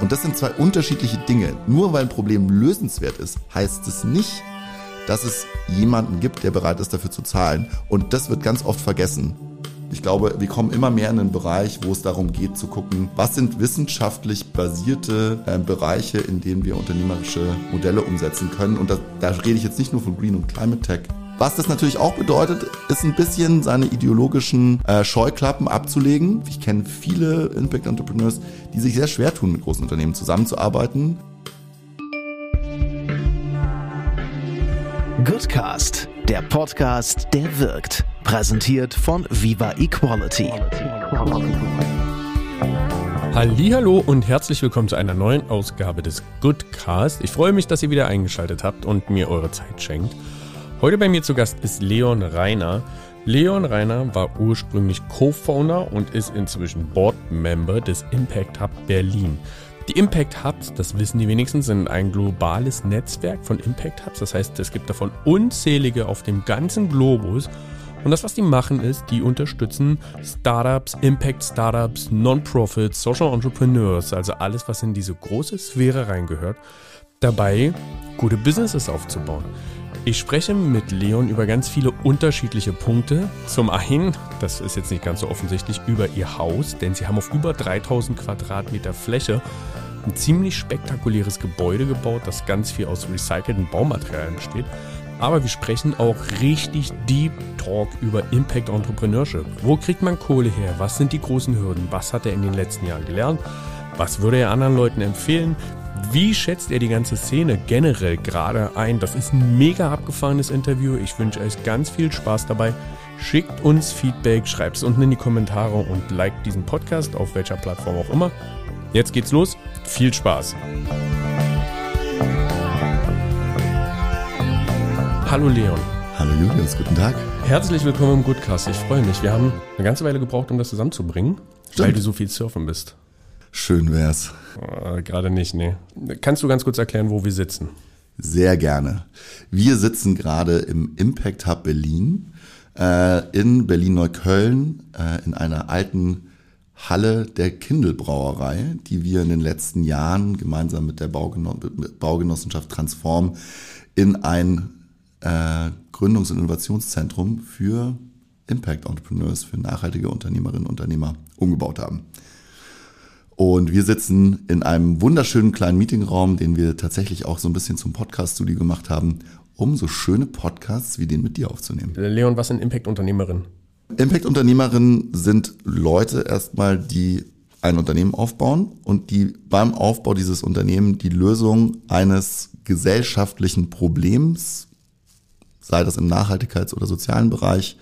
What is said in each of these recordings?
Und das sind zwei unterschiedliche Dinge. Nur weil ein Problem lösenswert ist, heißt es nicht, dass es jemanden gibt, der bereit ist, dafür zu zahlen. Und das wird ganz oft vergessen. Ich glaube, wir kommen immer mehr in einen Bereich, wo es darum geht zu gucken, was sind wissenschaftlich basierte äh, Bereiche, in denen wir unternehmerische Modelle umsetzen können. Und da, da rede ich jetzt nicht nur von Green und Climate Tech, was das natürlich auch bedeutet, ist ein bisschen seine ideologischen äh, Scheuklappen abzulegen. Ich kenne viele Impact Entrepreneurs, die sich sehr schwer tun, mit großen Unternehmen zusammenzuarbeiten. Goodcast, der Podcast, der wirkt. Präsentiert von Viva Equality. Hallo und herzlich willkommen zu einer neuen Ausgabe des Goodcast. Ich freue mich, dass ihr wieder eingeschaltet habt und mir eure Zeit schenkt. Heute bei mir zu Gast ist Leon Reiner. Leon Reiner war ursprünglich Co-Founder und ist inzwischen Board-Member des Impact Hub Berlin. Die Impact Hubs, das wissen die wenigsten, sind ein globales Netzwerk von Impact Hubs. Das heißt, es gibt davon unzählige auf dem ganzen Globus. Und das, was die machen, ist, die unterstützen Startups, Impact Startups, Non-Profits, Social Entrepreneurs, also alles, was in diese große Sphäre reingehört, dabei gute Businesses aufzubauen. Ich spreche mit Leon über ganz viele unterschiedliche Punkte. Zum einen, das ist jetzt nicht ganz so offensichtlich, über ihr Haus, denn sie haben auf über 3000 Quadratmeter Fläche ein ziemlich spektakuläres Gebäude gebaut, das ganz viel aus recycelten Baumaterialien besteht. Aber wir sprechen auch richtig Deep Talk über Impact Entrepreneurship. Wo kriegt man Kohle her? Was sind die großen Hürden? Was hat er in den letzten Jahren gelernt? Was würde er anderen Leuten empfehlen? Wie schätzt ihr die ganze Szene generell gerade ein? Das ist ein mega abgefahrenes Interview. Ich wünsche euch ganz viel Spaß dabei. Schickt uns Feedback, schreibt es unten in die Kommentare und liked diesen Podcast auf welcher Plattform auch immer. Jetzt geht's los. Viel Spaß. Hallo Leon. Hallo Julius, guten Tag. Herzlich willkommen im Goodcast. Ich freue mich. Wir haben eine ganze Weile gebraucht, um das zusammenzubringen, Stimmt. weil du so viel surfen bist. Schön wär's. Äh, Gerade nicht, nee. Kannst du ganz kurz erklären, wo wir sitzen? Sehr gerne. Wir sitzen gerade im Impact Hub Berlin, äh, in Berlin-Neukölln, äh, in einer alten Halle der Kindle-Brauerei, die wir in den letzten Jahren gemeinsam mit der Baugeno Baugenossenschaft Transform in ein äh, Gründungs- und Innovationszentrum für Impact Entrepreneurs, für nachhaltige Unternehmerinnen und Unternehmer umgebaut haben. Und wir sitzen in einem wunderschönen kleinen Meetingraum, den wir tatsächlich auch so ein bisschen zum Podcast-Studio gemacht haben, um so schöne Podcasts wie den mit dir aufzunehmen. Leon, was sind Impact-Unternehmerinnen? Impact-Unternehmerinnen sind Leute erstmal, die ein Unternehmen aufbauen und die beim Aufbau dieses Unternehmens die Lösung eines gesellschaftlichen Problems, sei das im Nachhaltigkeits- oder sozialen Bereich,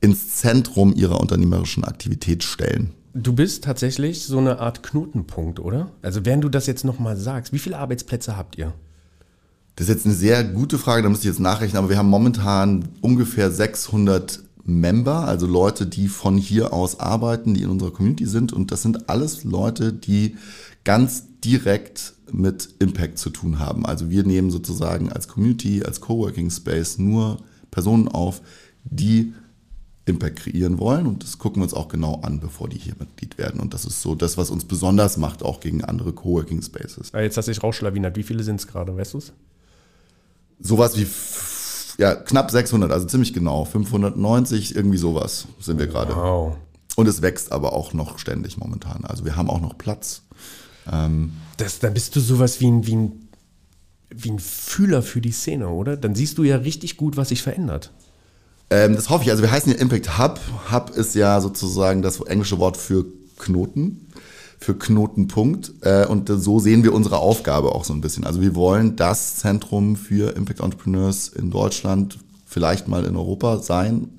ins Zentrum ihrer unternehmerischen Aktivität stellen. Du bist tatsächlich so eine Art Knotenpunkt, oder? Also während du das jetzt nochmal sagst, wie viele Arbeitsplätze habt ihr? Das ist jetzt eine sehr gute Frage, da muss ich jetzt nachrechnen, aber wir haben momentan ungefähr 600 Member, also Leute, die von hier aus arbeiten, die in unserer Community sind. Und das sind alles Leute, die ganz direkt mit Impact zu tun haben. Also wir nehmen sozusagen als Community, als Coworking Space nur Personen auf, die Impact kreieren wollen. Und das gucken wir uns auch genau an, bevor die hier Mitglied werden. Und das ist so das, was uns besonders macht, auch gegen andere Coworking Spaces. Ja, jetzt hast du dich rausschlawinert. Wie viele sind es gerade, weißt du es? Sowas wie ja, knapp 600, also ziemlich genau. 590, irgendwie sowas sind wir gerade. Wow. Und es wächst aber auch noch ständig momentan. Also wir haben auch noch Platz. Ähm, das, dann bist du sowas wie ein, wie, ein, wie ein Fühler für die Szene, oder? Dann siehst du ja richtig gut, was sich verändert. Ähm, das hoffe ich. Also wir heißen ja Impact Hub. Hub ist ja sozusagen das englische Wort für Knoten, für Knotenpunkt. Äh, und so sehen wir unsere Aufgabe auch so ein bisschen. Also wir wollen das Zentrum für Impact Entrepreneurs in Deutschland, vielleicht mal in Europa sein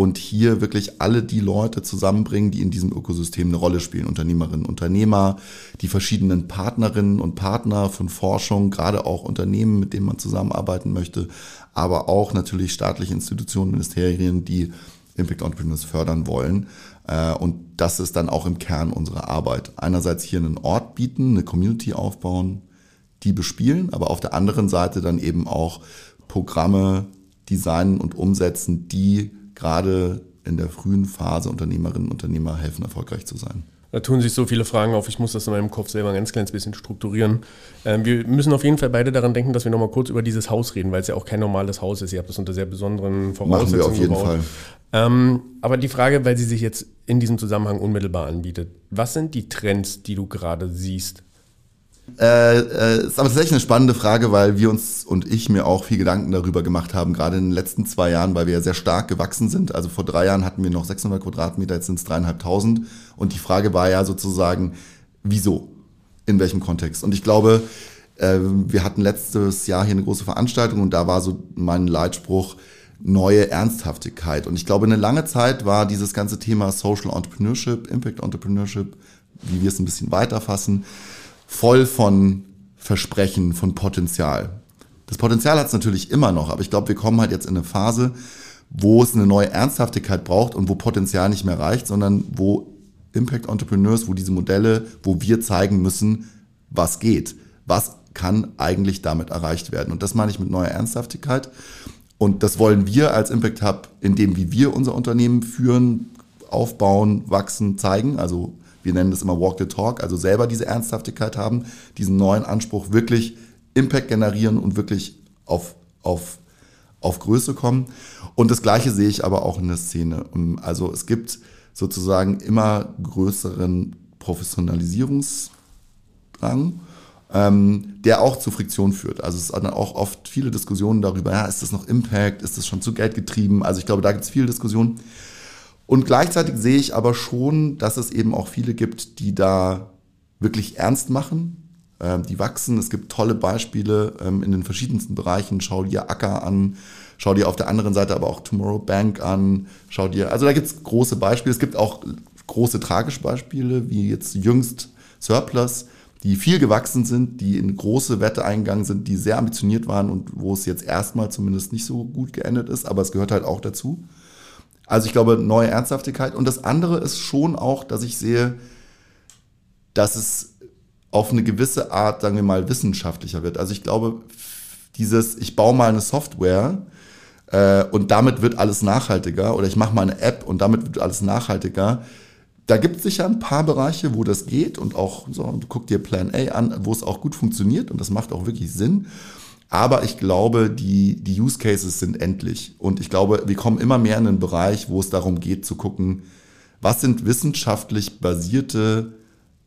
und hier wirklich alle die Leute zusammenbringen, die in diesem Ökosystem eine Rolle spielen. Unternehmerinnen, Unternehmer, die verschiedenen Partnerinnen und Partner von Forschung, gerade auch Unternehmen, mit denen man zusammenarbeiten möchte, aber auch natürlich staatliche Institutionen, Ministerien, die Impact Entrepreneurs fördern wollen. Äh, und das ist dann auch im Kern unserer Arbeit. Einerseits hier einen Ort bieten, eine Community aufbauen, die bespielen, aber auf der anderen Seite dann eben auch Programme designen und umsetzen, die gerade in der frühen Phase Unternehmerinnen und Unternehmer helfen, erfolgreich zu sein. Da tun sich so viele Fragen auf. Ich muss das in meinem Kopf selber ein ganz kleines bisschen strukturieren. Ähm, wir müssen auf jeden Fall beide daran denken, dass wir nochmal kurz über dieses Haus reden, weil es ja auch kein normales Haus ist. Ihr habt das unter sehr besonderen Voraussetzungen Machen wir auf jeden gebaut. Fall. Ähm, aber die Frage, weil sie sich jetzt in diesem Zusammenhang unmittelbar anbietet. Was sind die Trends, die du gerade siehst? Äh, äh, ist aber tatsächlich eine spannende Frage, weil wir uns und ich mir auch viel Gedanken darüber gemacht haben, gerade in den letzten zwei Jahren, weil wir ja sehr stark gewachsen sind. Also vor drei Jahren hatten wir noch 600 Quadratmeter, jetzt sind es dreieinhalbtausend. Und die Frage war ja sozusagen, wieso? In welchem Kontext? Und ich glaube, äh, wir hatten letztes Jahr hier eine große Veranstaltung und da war so mein Leitspruch, neue Ernsthaftigkeit. Und ich glaube, eine lange Zeit war dieses ganze Thema Social Entrepreneurship, Impact Entrepreneurship, wie wir es ein bisschen weiterfassen, voll von Versprechen, von Potenzial. Das Potenzial hat es natürlich immer noch, aber ich glaube, wir kommen halt jetzt in eine Phase, wo es eine neue Ernsthaftigkeit braucht und wo Potenzial nicht mehr reicht, sondern wo Impact Entrepreneurs, wo diese Modelle, wo wir zeigen müssen, was geht, was kann eigentlich damit erreicht werden. Und das meine ich mit neuer Ernsthaftigkeit. Und das wollen wir als Impact Hub, indem wie wir unser Unternehmen führen, aufbauen, wachsen, zeigen. Also wir nennen das immer Walk the Talk, also selber diese Ernsthaftigkeit haben, diesen neuen Anspruch wirklich Impact generieren und wirklich auf, auf, auf Größe kommen. Und das Gleiche sehe ich aber auch in der Szene. Also es gibt sozusagen immer größeren Professionalisierungsdrang, ähm, der auch zu Friktion führt. Also es dann auch oft viele Diskussionen darüber, ja, ist das noch Impact, ist das schon zu Geld getrieben? Also ich glaube, da gibt es viele Diskussionen. Und gleichzeitig sehe ich aber schon, dass es eben auch viele gibt, die da wirklich ernst machen, ähm, die wachsen. Es gibt tolle Beispiele ähm, in den verschiedensten Bereichen. Schau dir Acker an, schau dir auf der anderen Seite aber auch Tomorrow Bank an, schau dir, also da gibt es große Beispiele. Es gibt auch große tragische Beispiele, wie jetzt jüngst Surplus, die viel gewachsen sind, die in große Wette eingegangen sind, die sehr ambitioniert waren und wo es jetzt erstmal zumindest nicht so gut geendet ist, aber es gehört halt auch dazu. Also ich glaube, neue Ernsthaftigkeit. Und das andere ist schon auch, dass ich sehe, dass es auf eine gewisse Art, sagen wir mal, wissenschaftlicher wird. Also ich glaube, dieses, ich baue mal eine Software äh, und damit wird alles nachhaltiger oder ich mache mal eine App und damit wird alles nachhaltiger. Da gibt es sicher ein paar Bereiche, wo das geht und auch, so, guck dir Plan A an, wo es auch gut funktioniert und das macht auch wirklich Sinn. Aber ich glaube, die, die Use Cases sind endlich. Und ich glaube, wir kommen immer mehr in einen Bereich, wo es darum geht zu gucken, was sind wissenschaftlich basierte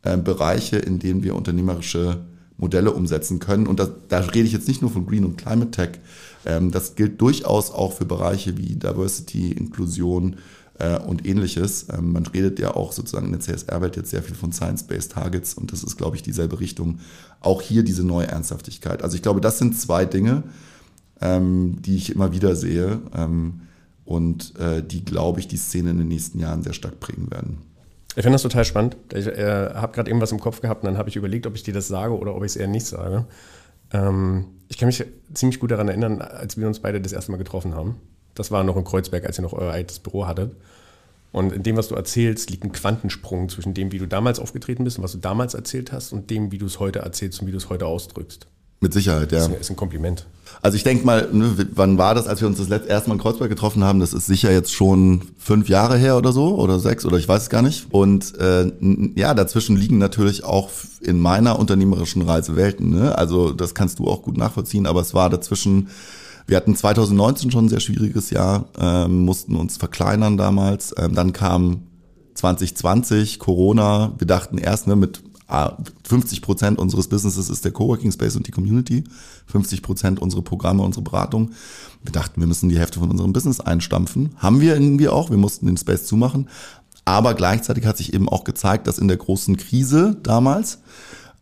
äh, Bereiche, in denen wir unternehmerische Modelle umsetzen können. Und da, da rede ich jetzt nicht nur von Green und Climate Tech. Ähm, das gilt durchaus auch für Bereiche wie Diversity, Inklusion, äh, und ähnliches. Ähm, man redet ja auch sozusagen in der CSR-Welt jetzt sehr viel von Science-Based Targets und das ist, glaube ich, dieselbe Richtung. Auch hier diese neue Ernsthaftigkeit. Also ich glaube, das sind zwei Dinge, ähm, die ich immer wieder sehe ähm, und äh, die, glaube ich, die Szene in den nächsten Jahren sehr stark prägen werden. Ich finde das total spannend. Ich äh, habe gerade irgendwas im Kopf gehabt und dann habe ich überlegt, ob ich dir das sage oder ob ich es eher nicht sage. Ähm, ich kann mich ziemlich gut daran erinnern, als wir uns beide das erste Mal getroffen haben. Das war noch in Kreuzberg, als ihr noch euer altes Büro hattet. Und in dem, was du erzählst, liegt ein Quantensprung zwischen dem, wie du damals aufgetreten bist und was du damals erzählt hast und dem, wie du es heute erzählst und wie du es heute ausdrückst. Mit Sicherheit, ja. Das ist ein Kompliment. Also ich denke mal, ne, wann war das, als wir uns das letzte erste Mal in Kreuzberg getroffen haben? Das ist sicher jetzt schon fünf Jahre her oder so oder sechs oder ich weiß es gar nicht. Und äh, ja, dazwischen liegen natürlich auch in meiner unternehmerischen Reise Welten. Ne? Also das kannst du auch gut nachvollziehen, aber es war dazwischen wir hatten 2019 schon ein sehr schwieriges Jahr, ähm, mussten uns verkleinern damals. Ähm, dann kam 2020 Corona. Wir dachten erst ne, mit 50 ah, Prozent unseres Businesses ist der Coworking Space und die Community. 50 Prozent unsere Programme, unsere Beratung. Wir dachten, wir müssen die Hälfte von unserem Business einstampfen. Haben wir irgendwie auch. Wir mussten den Space zumachen. Aber gleichzeitig hat sich eben auch gezeigt, dass in der großen Krise damals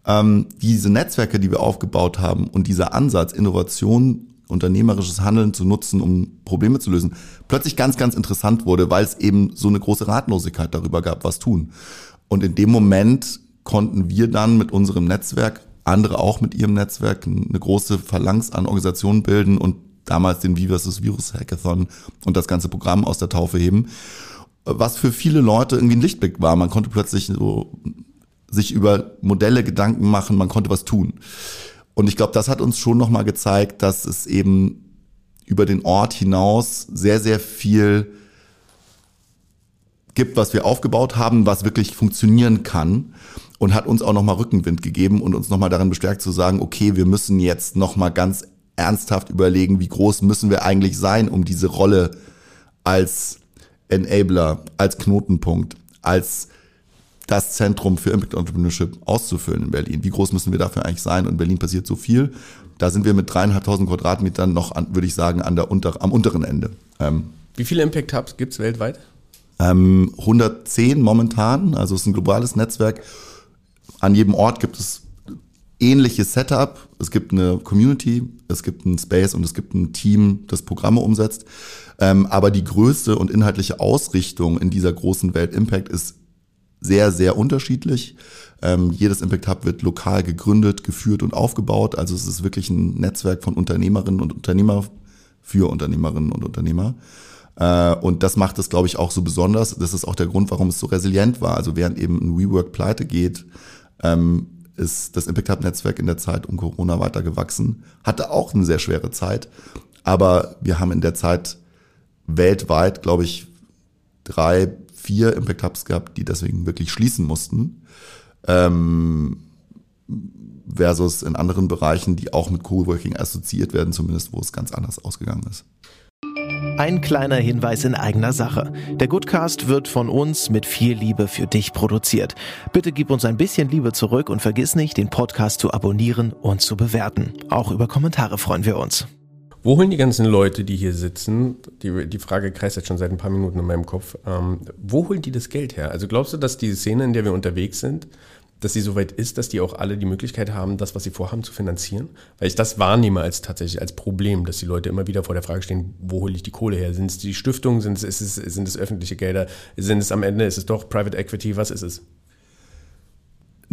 ähm, diese Netzwerke, die wir aufgebaut haben und dieser Ansatz, Innovation unternehmerisches Handeln zu nutzen, um Probleme zu lösen, plötzlich ganz, ganz interessant wurde, weil es eben so eine große Ratlosigkeit darüber gab, was tun. Und in dem Moment konnten wir dann mit unserem Netzwerk, andere auch mit ihrem Netzwerk, eine große Phalanx an Organisationen bilden und damals den Wie vs. Virus Hackathon und das ganze Programm aus der Taufe heben. Was für viele Leute irgendwie ein Lichtblick war. Man konnte plötzlich so sich über Modelle Gedanken machen, man konnte was tun. Und ich glaube, das hat uns schon nochmal gezeigt, dass es eben über den Ort hinaus sehr, sehr viel gibt, was wir aufgebaut haben, was wirklich funktionieren kann und hat uns auch nochmal Rückenwind gegeben und uns nochmal darin bestärkt zu sagen, okay, wir müssen jetzt nochmal ganz ernsthaft überlegen, wie groß müssen wir eigentlich sein, um diese Rolle als Enabler, als Knotenpunkt, als das Zentrum für Impact Entrepreneurship auszufüllen in Berlin. Wie groß müssen wir dafür eigentlich sein? Und in Berlin passiert so viel. Da sind wir mit dreieinhalbtausend Quadratmetern noch, an, würde ich sagen, an der unter, am unteren Ende. Ähm, Wie viele Impact Hubs gibt es weltweit? Ähm, 110 momentan, also es ist ein globales Netzwerk. An jedem Ort gibt es ähnliches Setup. Es gibt eine Community, es gibt ein Space und es gibt ein Team, das Programme umsetzt. Ähm, aber die größte und inhaltliche Ausrichtung in dieser großen Welt Impact ist sehr, sehr unterschiedlich. Ähm, jedes Impact Hub wird lokal gegründet, geführt und aufgebaut. Also es ist wirklich ein Netzwerk von Unternehmerinnen und Unternehmer für Unternehmerinnen und Unternehmer. Äh, und das macht es, glaube ich, auch so besonders. Das ist auch der Grund, warum es so resilient war. Also während eben ein WeWork pleite geht, ähm, ist das Impact Hub Netzwerk in der Zeit um Corona weiter gewachsen. Hatte auch eine sehr schwere Zeit. Aber wir haben in der Zeit weltweit, glaube ich, drei vier Impact Hubs gehabt, die deswegen wirklich schließen mussten. Ähm, versus in anderen Bereichen, die auch mit Coworking assoziiert werden, zumindest wo es ganz anders ausgegangen ist. Ein kleiner Hinweis in eigener Sache. Der Goodcast wird von uns mit viel Liebe für dich produziert. Bitte gib uns ein bisschen Liebe zurück und vergiss nicht, den Podcast zu abonnieren und zu bewerten. Auch über Kommentare freuen wir uns. Wo holen die ganzen Leute, die hier sitzen, die, die Frage kreist jetzt schon seit ein paar Minuten in meinem Kopf, ähm, wo holen die das Geld her? Also glaubst du, dass die Szene, in der wir unterwegs sind, dass sie soweit ist, dass die auch alle die Möglichkeit haben, das, was sie vorhaben, zu finanzieren? Weil ich das wahrnehme als tatsächlich als Problem, dass die Leute immer wieder vor der Frage stehen, wo hole ich die Kohle her? Sind es die Stiftungen, sind es, es, sind es öffentliche Gelder, sind es am Ende, ist es doch Private Equity, was ist es?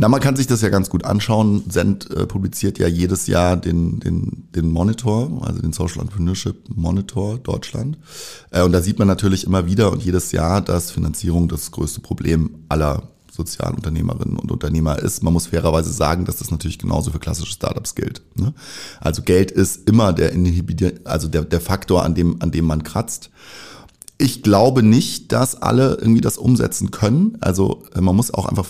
Na, man kann sich das ja ganz gut anschauen. Send äh, publiziert ja jedes Jahr den, den, den Monitor, also den Social Entrepreneurship Monitor Deutschland. Äh, und da sieht man natürlich immer wieder und jedes Jahr, dass Finanzierung das größte Problem aller Sozialunternehmerinnen und Unternehmer ist. Man muss fairerweise sagen, dass das natürlich genauso für klassische Startups gilt. Ne? Also Geld ist immer der Inhibitor, also der, der Faktor, an dem, an dem man kratzt. Ich glaube nicht, dass alle irgendwie das umsetzen können. Also äh, man muss auch einfach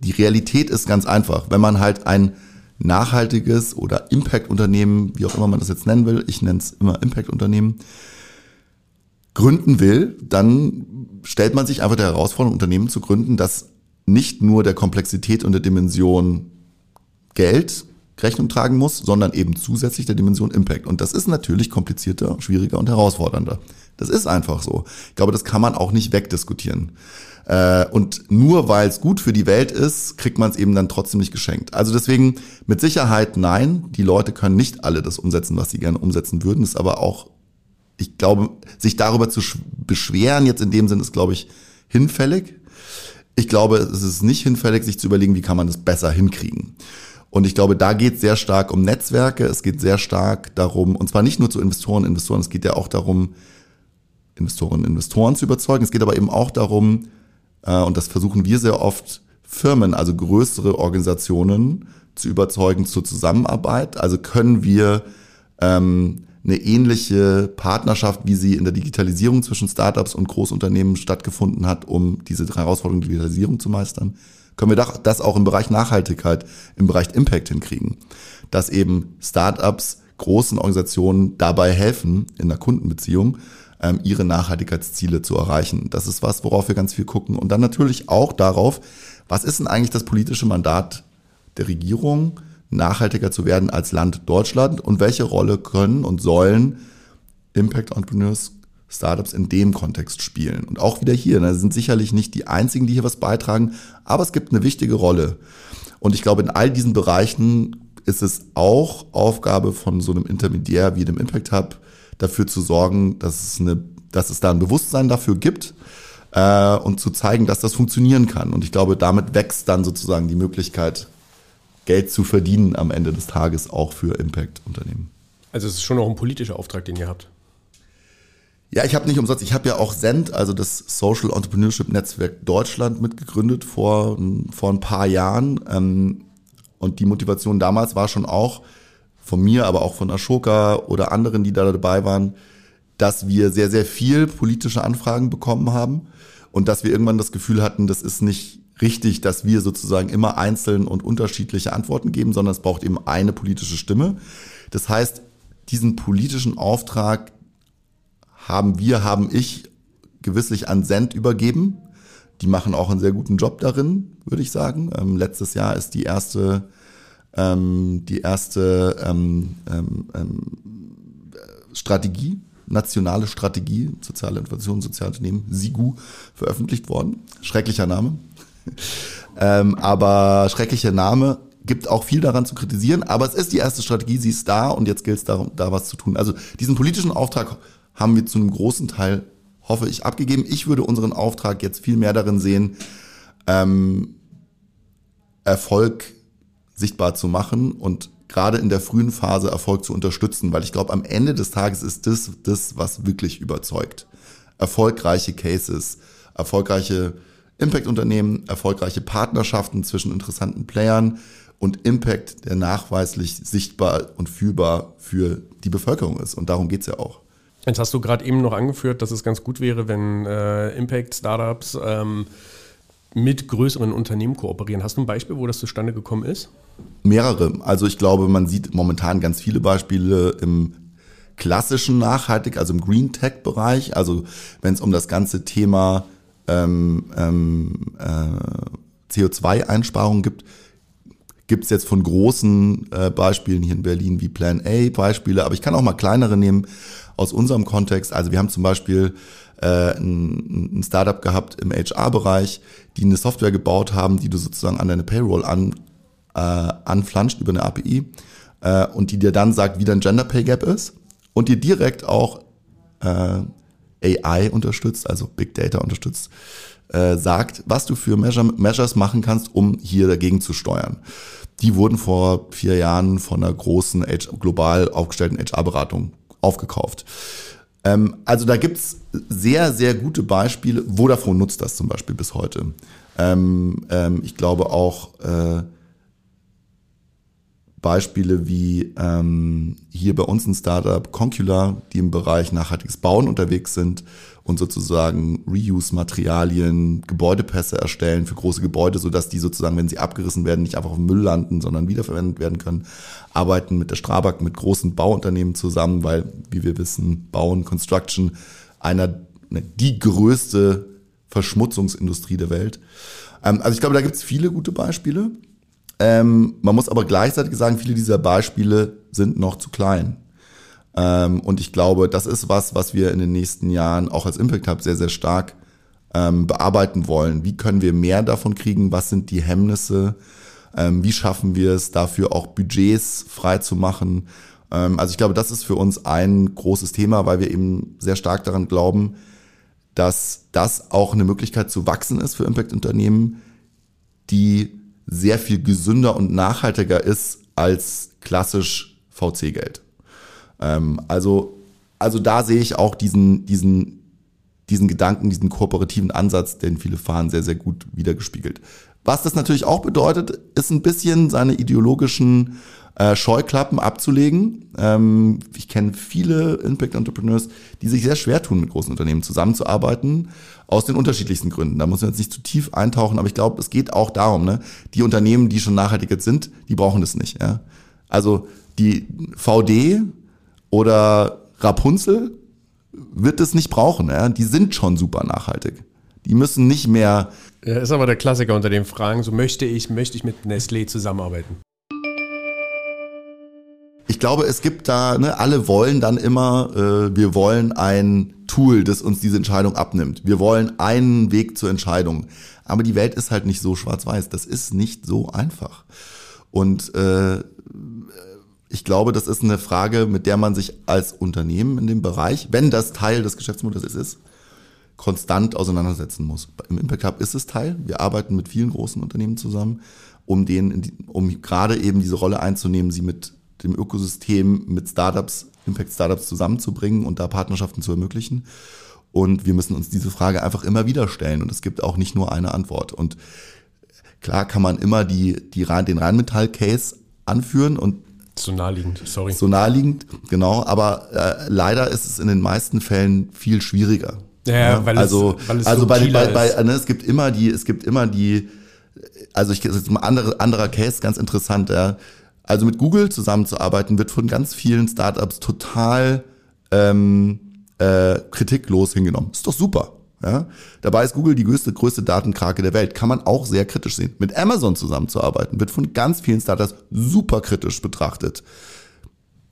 die Realität ist ganz einfach. Wenn man halt ein nachhaltiges oder Impact-Unternehmen, wie auch immer man das jetzt nennen will, ich nenne es immer Impact-Unternehmen, gründen will, dann stellt man sich einfach der Herausforderung, Unternehmen zu gründen, das nicht nur der Komplexität und der Dimension Geld Rechnung tragen muss, sondern eben zusätzlich der Dimension Impact. Und das ist natürlich komplizierter, schwieriger und herausfordernder. Das ist einfach so. Ich glaube, das kann man auch nicht wegdiskutieren. Äh, und nur weil es gut für die Welt ist, kriegt man es eben dann trotzdem nicht geschenkt. Also deswegen mit Sicherheit nein, die Leute können nicht alle das umsetzen, was sie gerne umsetzen würden. Ist aber auch, ich glaube, sich darüber zu beschweren jetzt in dem Sinn ist, glaube ich, hinfällig. Ich glaube, es ist nicht hinfällig, sich zu überlegen, wie kann man das besser hinkriegen. Und ich glaube, da geht es sehr stark um Netzwerke. Es geht sehr stark darum, und zwar nicht nur zu Investoren, Investoren, es geht ja auch darum, Investorinnen und Investoren zu überzeugen. Es geht aber eben auch darum, äh, und das versuchen wir sehr oft, Firmen, also größere Organisationen zu überzeugen zur Zusammenarbeit. Also können wir ähm, eine ähnliche Partnerschaft, wie sie in der Digitalisierung zwischen Startups und Großunternehmen stattgefunden hat, um diese Herausforderung Digitalisierung zu meistern, können wir das auch im Bereich Nachhaltigkeit, im Bereich Impact hinkriegen. Dass eben Startups großen Organisationen dabei helfen in der Kundenbeziehung, ähm, ihre Nachhaltigkeitsziele zu erreichen. Das ist was, worauf wir ganz viel gucken. Und dann natürlich auch darauf, was ist denn eigentlich das politische Mandat der Regierung, nachhaltiger zu werden als Land Deutschland und welche Rolle können und sollen Impact Entrepreneurs Startups in dem Kontext spielen. Und auch wieder hier, ne, sind sicherlich nicht die einzigen, die hier was beitragen, aber es gibt eine wichtige Rolle. Und ich glaube, in all diesen Bereichen ist es auch Aufgabe von so einem Intermediär wie dem Impact Hub, dafür zu sorgen, dass es, eine, dass es da ein Bewusstsein dafür gibt äh, und zu zeigen, dass das funktionieren kann. Und ich glaube, damit wächst dann sozusagen die Möglichkeit, Geld zu verdienen am Ende des Tages auch für Impact-Unternehmen. Also es ist schon auch ein politischer Auftrag, den ihr habt. Ja, ich habe nicht umsonst, ich habe ja auch Send, also das Social Entrepreneurship Netzwerk Deutschland mitgegründet vor, vor ein paar Jahren. Ähm, und die Motivation damals war schon auch, von mir, aber auch von Ashoka oder anderen, die da dabei waren, dass wir sehr, sehr viel politische Anfragen bekommen haben und dass wir irgendwann das Gefühl hatten, das ist nicht richtig, dass wir sozusagen immer einzeln und unterschiedliche Antworten geben, sondern es braucht eben eine politische Stimme. Das heißt, diesen politischen Auftrag haben wir, haben ich gewisslich an Send übergeben. Die machen auch einen sehr guten Job darin, würde ich sagen. Ähm, letztes Jahr ist die erste, ähm, die erste ähm, ähm, ähm Strategie, nationale Strategie, soziale Innovation, soziale Unternehmen, SIGU, veröffentlicht worden. Schrecklicher Name. ähm, aber schrecklicher Name gibt auch viel daran zu kritisieren, aber es ist die erste Strategie, sie ist da und jetzt gilt es darum, da was zu tun. Also diesen politischen Auftrag haben wir zu einem großen Teil, hoffe ich, abgegeben. Ich würde unseren Auftrag jetzt viel mehr darin sehen, ähm, Erfolg sichtbar zu machen und gerade in der frühen Phase Erfolg zu unterstützen, weil ich glaube, am Ende des Tages ist das das, was wirklich überzeugt. Erfolgreiche Cases, erfolgreiche Impact-Unternehmen, erfolgreiche Partnerschaften zwischen interessanten Playern und Impact, der nachweislich sichtbar und fühlbar für die Bevölkerung ist. Und darum geht's ja auch. Jetzt hast du gerade eben noch angeführt, dass es ganz gut wäre, wenn äh, Impact-Startups ähm, mit größeren Unternehmen kooperieren. Hast du ein Beispiel, wo das zustande gekommen ist? Mehrere. Also ich glaube, man sieht momentan ganz viele Beispiele im klassischen Nachhaltig, also im Green Tech-Bereich. Also wenn es um das ganze Thema ähm, ähm, äh, CO2-Einsparungen gibt, gibt es jetzt von großen äh, Beispielen hier in Berlin wie Plan A Beispiele, aber ich kann auch mal kleinere nehmen aus unserem Kontext. Also wir haben zum Beispiel äh, ein, ein Startup gehabt im HR-Bereich, die eine Software gebaut haben, die du sozusagen an deine Payroll an, äh, anflanscht über eine API äh, und die dir dann sagt, wie dein Gender Pay Gap ist und dir direkt auch äh, AI unterstützt, also Big Data unterstützt, äh, sagt, was du für Measure Measures machen kannst, um hier dagegen zu steuern. Die wurden vor vier Jahren von einer großen global aufgestellten HR-Beratung aufgekauft. Ähm, also da gibt's sehr, sehr gute Beispiele. Vodafone nutzt das zum Beispiel bis heute. Ähm, ähm, ich glaube auch äh, Beispiele wie ähm, hier bei uns ein Startup Concula, die im Bereich nachhaltiges Bauen unterwegs sind und sozusagen Reuse-Materialien, Gebäudepässe erstellen für große Gebäude, sodass die sozusagen, wenn sie abgerissen werden, nicht einfach auf Müll landen, sondern wiederverwendet werden können. Arbeiten mit der Strabag, mit großen Bauunternehmen zusammen, weil, wie wir wissen, Bauen, Construction, einer, ne, die größte Verschmutzungsindustrie der Welt. Ähm, also ich glaube, da gibt es viele gute Beispiele. Ähm, man muss aber gleichzeitig sagen, viele dieser Beispiele sind noch zu klein. Ähm, und ich glaube, das ist was, was wir in den nächsten Jahren auch als Impact Hub sehr, sehr stark ähm, bearbeiten wollen. Wie können wir mehr davon kriegen? Was sind die Hemmnisse? Ähm, wie schaffen wir es, dafür auch Budgets frei zu machen? Ähm, also ich glaube, das ist für uns ein großes Thema, weil wir eben sehr stark daran glauben, dass das auch eine Möglichkeit zu wachsen ist für Impact-Unternehmen, die sehr viel gesünder und nachhaltiger ist als klassisch VC-Geld. Ähm, also, also da sehe ich auch diesen, diesen, diesen Gedanken, diesen kooperativen Ansatz, den viele fahren, sehr, sehr gut wiedergespiegelt. Was das natürlich auch bedeutet, ist ein bisschen seine ideologischen äh, Scheuklappen abzulegen. Ähm, ich kenne viele Impact Entrepreneurs, die sich sehr schwer tun, mit großen Unternehmen zusammenzuarbeiten, aus den unterschiedlichsten Gründen. Da muss man jetzt nicht zu tief eintauchen, aber ich glaube, es geht auch darum, ne? die Unternehmen, die schon nachhaltig sind, die brauchen das nicht. Ja? Also die VD oder Rapunzel wird es nicht brauchen. Ja? Die sind schon super nachhaltig. Die müssen nicht mehr. Ja, ist aber der Klassiker unter den Fragen, so möchte ich, möchte ich mit Nestlé zusammenarbeiten ich glaube, es gibt da, ne, alle wollen dann immer, äh, wir wollen ein Tool, das uns diese Entscheidung abnimmt. Wir wollen einen Weg zur Entscheidung. Aber die Welt ist halt nicht so schwarz-weiß. Das ist nicht so einfach. Und äh, ich glaube, das ist eine Frage, mit der man sich als Unternehmen in dem Bereich, wenn das Teil des Geschäftsmodells ist, konstant auseinandersetzen muss. Im Impact Hub ist es Teil. Wir arbeiten mit vielen großen Unternehmen zusammen, um denen, um gerade eben diese Rolle einzunehmen, sie mit dem Ökosystem mit Startups, Impact-Startups zusammenzubringen und da Partnerschaften zu ermöglichen. Und wir müssen uns diese Frage einfach immer wieder stellen. Und es gibt auch nicht nur eine Antwort. Und klar kann man immer die, die, den Rheinmetall-Case anführen und so naheliegend, sorry. So naheliegend, genau. Aber äh, leider ist es in den meisten Fällen viel schwieriger. Ja, weil es- also, weil es also bei, subtiler bei, ist. bei ne, es gibt immer die, es gibt immer die, also ich ist ein andere, anderer Case, ganz interessant, ja. Also mit Google zusammenzuarbeiten wird von ganz vielen Startups total ähm, äh, kritiklos hingenommen. Ist doch super. Ja? Dabei ist Google die größte, größte Datenkrake der Welt. Kann man auch sehr kritisch sehen. Mit Amazon zusammenzuarbeiten wird von ganz vielen Startups super kritisch betrachtet.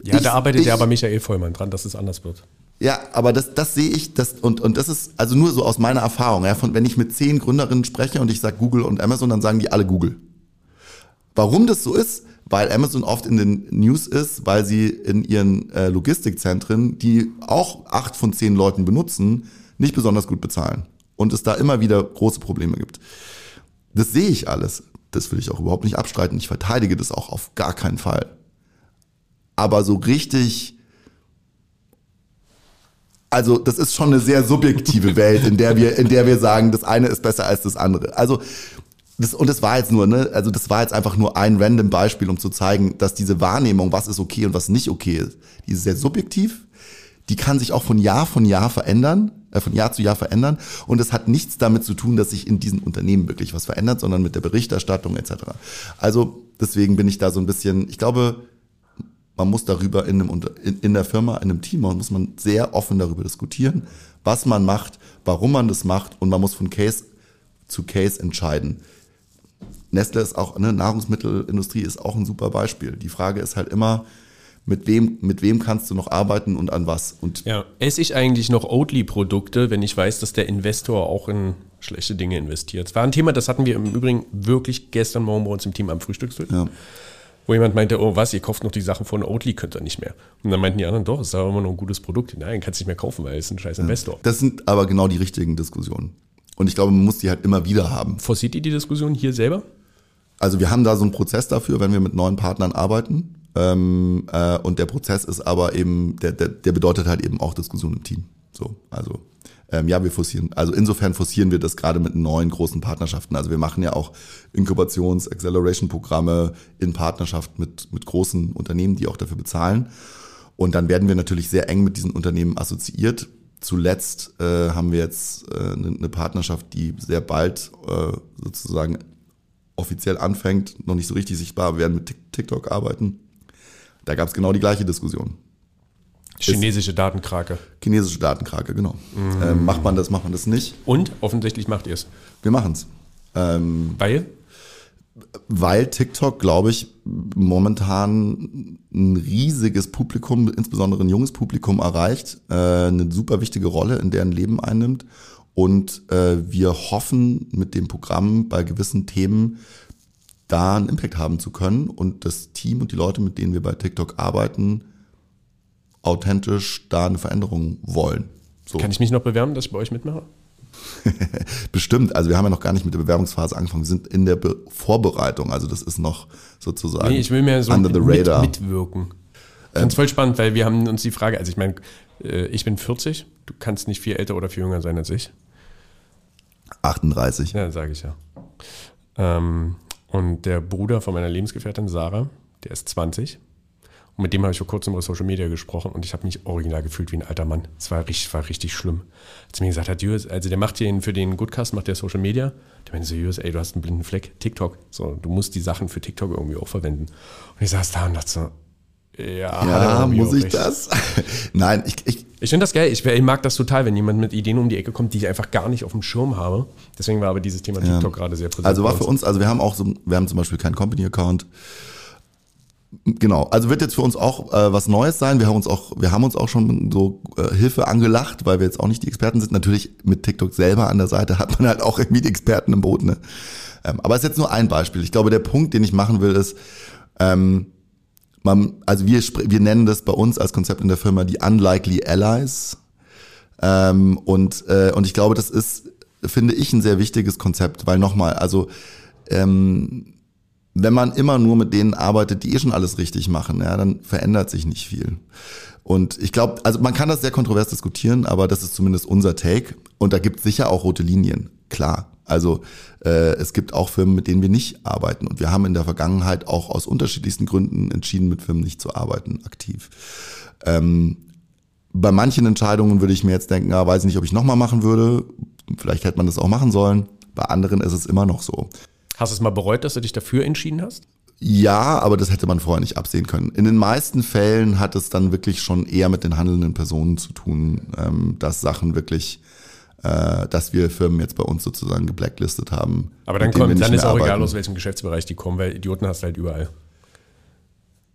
Ja, Ich- da arbeitet ich- ja aber Michael Vollmann dran, dass es anders wird. Ja, aber das, das sehe ich, das, und, und das ist also nur so aus meiner Erfahrung. Ja, von, wenn ich mit zehn Gründerinnen spreche und ich sage Google und Amazon, dann sagen die alle Google. Warum das so ist? Weil Amazon oft in den News ist, weil sie in ihren äh, Logistikzentren, die auch acht von zehn Leuten benutzen, nicht besonders gut bezahlen. Und es da immer wieder große Probleme gibt. Das sehe ich alles. Das will ich auch überhaupt nicht abstreiten. Ich verteidige das auch auf gar keinen Fall. Aber so richtig, also das ist schon eine sehr subjektive Welt, in der wir, in der wir sagen, das eine ist besser als das andere. Also das, und das war jetzt nur, ne, also das war jetzt einfach nur ein random Beispiel, um zu zeigen, dass diese Wahrnehmung, was ist okay und was nicht okay ist, die ist sehr subjektiv. Die kann sich auch von Jahr von Jahr verändern, äh, von Jahr zu Jahr verändern. Und es hat nichts damit zu tun, dass sich in diesen Unternehmen wirklich was verändert, sondern mit der Berichterstattung etc. Also deswegen bin ich da so ein bisschen, ich glaube, man muss darüber in, einem, in, in der Firma, in einem Team, muss man sehr offen darüber diskutieren, was man macht, warum man das macht und man muss von Case zu Case entscheiden. Nestle ist auch, ne, Nahrungsmittelindustrie ist auch ein super Beispiel. Die Frage ist halt immer, mit wem, mit wem kannst du noch arbeiten und an was? Und Ja. Esse ich eigentlich noch Oatly-Produkte, wenn ich weiß, dass der Investor auch in schlechte Dinge investiert? Das war ein Thema, das hatten wir im Übrigen wirklich gestern Morgen bei uns im Team am Frühstückstisch. Ja. Wo jemand meinte, oh was, ihr kauft noch die Sachen von Oatly, könnt ihr nicht mehr. Und dann meinten die anderen, doch, ist aber immer noch ein gutes Produkt. Nein, kannst nicht mehr kaufen, weil es ist ein scheiß Investor. das sind aber genau die richtigen Diskussionen. Und ich glaube, man muss die halt immer wieder haben. Forciert ihr die Diskussion hier selber? Also wir haben da so einen Prozess dafür, wenn wir mit neuen Partnern arbeiten. Ähm, äh, und der Prozess ist aber eben, der, der, der bedeutet halt eben auch Diskussion im Team. So, also ähm, ja, wir forcieren, also insofern forcieren wir das gerade mit neuen großen Partnerschaften. Also wir machen ja auch Inkubations-, Acceleration-Programme in Partnerschaft mit, mit großen Unternehmen, die auch dafür bezahlen. Und dann werden wir natürlich sehr eng mit diesen Unternehmen assoziiert. Zuletzt äh, haben wir jetzt äh, eine Partnerschaft, die sehr bald äh, sozusagen offiziell anfängt, noch nicht so richtig sichtbar, wir werden mit Tik- TikTok arbeiten. Da gab es genau die gleiche Diskussion. Chinesische Datenkrake. Chinesische Datenkrake, genau. Ähm, macht man das, macht man das nicht? Und offensichtlich macht ihr es. Wir machen es. Ähm, Weil? weil TikTok, glaube ich, momentan ein riesiges Publikum, insbesondere ein junges Publikum erreicht, äh, eine super wichtige Rolle in deren Leben einnimmt. Und äh, wir hoffen, mit dem Programm bei gewissen Themen da einen Impact haben zu können und das Team und die Leute, mit denen wir bei TikTok arbeiten, authentisch da eine Veränderung wollen. So. Kann ich mich noch bewerben, dass ich bei euch mitmache? Bestimmt, also wir haben ja noch gar nicht mit der Bewerbungsphase angefangen, wir sind in der Be Vorbereitung, also das ist noch sozusagen Nee, ich will mehr so under the mit, radar. mitwirken. Ich es voll spannend, weil wir haben uns die Frage, also ich meine, äh, ich bin 40, du kannst nicht viel älter oder viel jünger sein als ich. 38. Ja, sage ich ja. Ähm, und der Bruder von meiner Lebensgefährtin Sarah, der ist 20. Und mit dem habe ich vor kurzem über Social Media gesprochen und ich habe mich original gefühlt wie ein alter Mann. Es war richtig, war richtig schlimm. Als mir gesagt hat, Jürgen, also der macht den für den Goodcast, macht der Social Media. Der meinte so, Jürgen, ey, du hast einen blinden Fleck, TikTok. So, du musst die Sachen für TikTok irgendwie auch verwenden. Und ich saß da und dachte so, ja, Ja, muss ich recht. das? Nein, ich, ich, Ich finde das geil. Ich, ich mag das total, wenn jemand mit Ideen um die Ecke kommt, die ich einfach gar nicht auf dem Schirm habe. Deswegen war aber dieses Thema TikTok gerade sehr präsent. also war für uns, also wir haben auch so, wir haben zum Beispiel keinen Company-Account. Genau, also wird jetzt für uns auch äh, was Neues sein. Wir haben uns auch, wir haben uns auch schon so äh, Hilfe angelacht, weil wir jetzt auch nicht die Experten sind. Natürlich mit TikTok selber an der Seite hat man halt auch irgendwie die Experten im Boot. Ne? Ähm, aber es ist jetzt nur ein Beispiel. Ich glaube, der Punkt, den ich machen will, ist, ähm, man, also wir, wir nennen das bei uns als Konzept in der Firma die Unlikely Allies. Ähm, und, äh, und ich glaube, das ist, finde ich, ein sehr wichtiges Konzept, weil nochmal, also ähm, wenn man immer nur mit denen arbeitet, die eh schon alles richtig machen, ja, dann verändert sich nicht viel. Und ich glaube, also man kann das sehr kontrovers diskutieren, aber das ist zumindest unser Take. Und da gibt es sicher auch rote Linien, klar. Also äh, es gibt auch Firmen, mit denen wir nicht arbeiten. Und wir haben in der Vergangenheit auch aus unterschiedlichsten Gründen entschieden, mit Firmen nicht zu arbeiten, aktiv. Ähm, Bei manchen Entscheidungen würde ich mir jetzt denken, ja, weiß ich nicht, ob ich nochmal machen würde. Vielleicht hätte man das auch machen sollen. Bei anderen ist es immer noch so. Hast du es mal bereut, dass du dich dafür entschieden hast? Ja, aber das hätte man vorher nicht absehen können. In den meisten Fällen hat es dann wirklich schon eher mit den handelnden Personen zu tun, ähm, dass Sachen wirklich, äh, dass wir Firmen jetzt bei uns sozusagen geblacklistet haben. Aber dann, kommt, dann ist auch arbeiten. egal, aus welchem Geschäftsbereich die kommen, weil Idioten hast du halt überall.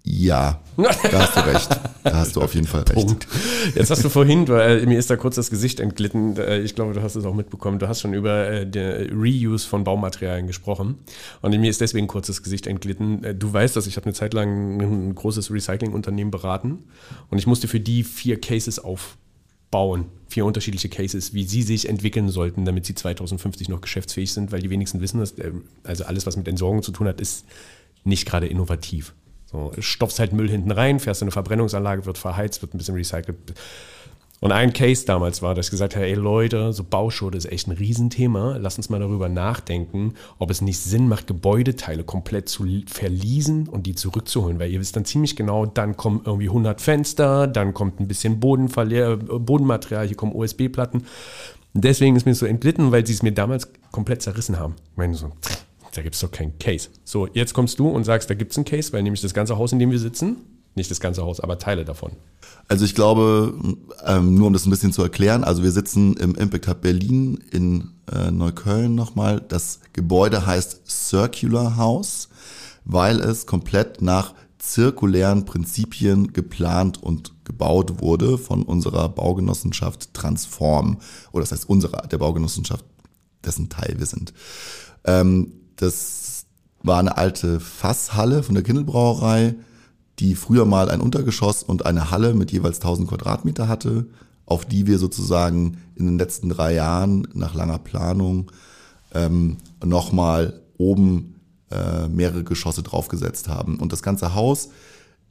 Ja, da hast du recht. Da hast du auf jeden Fall recht. Punkt. Jetzt hast du vorhin, weil mir ist da kurz das Gesicht entglitten. Äh, ich glaube, du hast es auch mitbekommen. Du hast schon über äh, den Reuse von Baumaterialien gesprochen. Und mir ist deswegen kurz das Gesicht entglitten. Äh, du weißt, dass ich habe eine Zeit lang ein großes Recyclingunternehmen beraten. Und ich musste für die vier Cases aufbauen. Vier unterschiedliche Cases, wie sie sich entwickeln sollten, damit sie 2050 noch geschäftsfähig sind, weil die wenigsten wissen, dass also alles, was mit Entsorgung zu tun hat, ist nicht gerade innovativ. So, stopfst halt Müll hinten rein, fährst in eine Verbrennungsanlage, wird verheizt, wird ein bisschen recycelt. Und ein Case damals war, dass ich gesagt habe, ey Leute, so Bauschutt ist echt ein Riesenthema. Lass uns mal darüber nachdenken, ob es nicht Sinn macht, Gebäudeteile komplett zu verliesen und die zurückzuholen. Weil ihr wisst dann ziemlich genau, dann kommen irgendwie 100 Fenster, dann kommt ein bisschen Bodenverlehr Bodenmaterial, hier kommen USB-Platten. Deswegen ist mir so entglitten, weil sie es mir damals komplett zerrissen haben. Ich meine so, da gibt es doch keinen Case. So, jetzt kommst du und sagst, da gibt es einen Case, weil nämlich das ganze Haus, in dem wir sitzen, nicht das ganze Haus, aber Teile davon. Also ich glaube, ähm, nur um das ein bisschen zu erklären, also wir sitzen im Impact Hub Berlin in äh, Neukölln nochmal. Das Gebäude heißt Circular House, weil es komplett nach zirkulären Prinzipien geplant und gebaut wurde von unserer Baugenossenschaft Transform. Oder das heißt unserer, der Baugenossenschaft, dessen Teil wir sind. Ähm, das war eine alte Fasshalle von der Kindelbrauerei, die früher mal ein Untergeschoss und eine Halle mit jeweils 1000 Quadratmeter hatte, auf die wir sozusagen in den letzten drei Jahren nach langer Planung ähm, nochmal oben äh, mehrere Geschosse draufgesetzt haben. Und das ganze Haus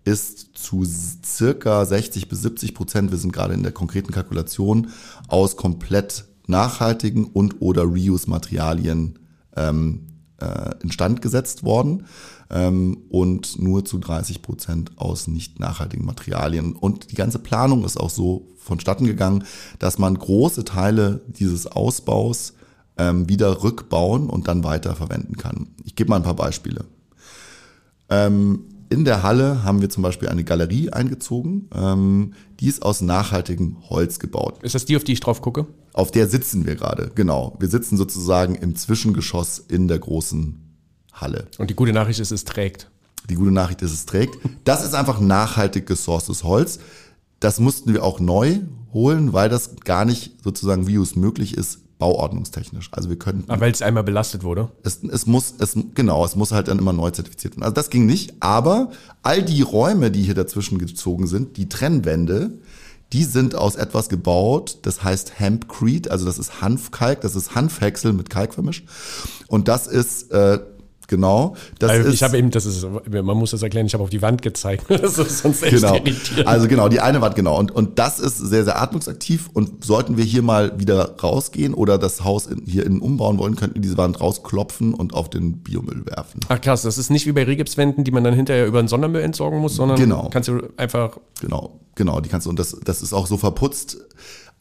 ist zu circa 60 bis 70 Prozent, wir sind gerade in der konkreten Kalkulation, aus komplett nachhaltigen und oder Reuse-Materialien ähm, äh, instand gesetzt worden ähm, und nur zu 30 Prozent aus nicht nachhaltigen Materialien. Und die ganze Planung ist auch so vonstatten gegangen, dass man große Teile dieses Ausbaus ähm, wieder rückbauen und dann weiter verwenden kann. Ich gebe mal ein paar Beispiele. Ähm, in der Halle haben wir zum Beispiel eine Galerie eingezogen. Ähm, die ist aus nachhaltigem Holz gebaut. Ist das die, auf die ich drauf gucke? Auf der sitzen wir gerade, genau. Wir sitzen sozusagen im Zwischengeschoss in der großen Halle. Und die gute Nachricht ist, es trägt. Die gute Nachricht ist, es trägt. Das ist einfach nachhaltig gesourcetes Holz. Das mussten wir auch neu holen, weil das gar nicht sozusagen, wie es möglich ist, bauordnungstechnisch. Also wir können. Aber weil es einmal belastet wurde? Es, es muss, es, genau, es muss halt dann immer neu zertifiziert werden. Also das ging nicht, aber all die Räume, die hier dazwischen gezogen sind, die Trennwände, die sind aus etwas gebaut, das heißt Hempcrete, also das ist Hanfkalk, das ist Hanfhäcksel mit Kalk vermischt. Und das ist äh, Genau. Das also ich habe eben, das ist, man muss das erklären, ich habe auf die Wand gezeigt. Das ist sonst echt genau. irritierend. Also genau, die eine Wand, genau. Und, und das ist sehr, sehr atmungsaktiv. Und sollten wir hier mal wieder rausgehen oder das Haus in, hier innen umbauen wollen, könnten wir diese Wand rausklopfen und auf den Biomüll werfen. Ach krass, das ist nicht wie bei Regipswänden, die man dann hinterher über den Sondermüll entsorgen muss, sondern genau. kannst du einfach. Genau, genau, die kannst du, und das, das ist auch so verputzt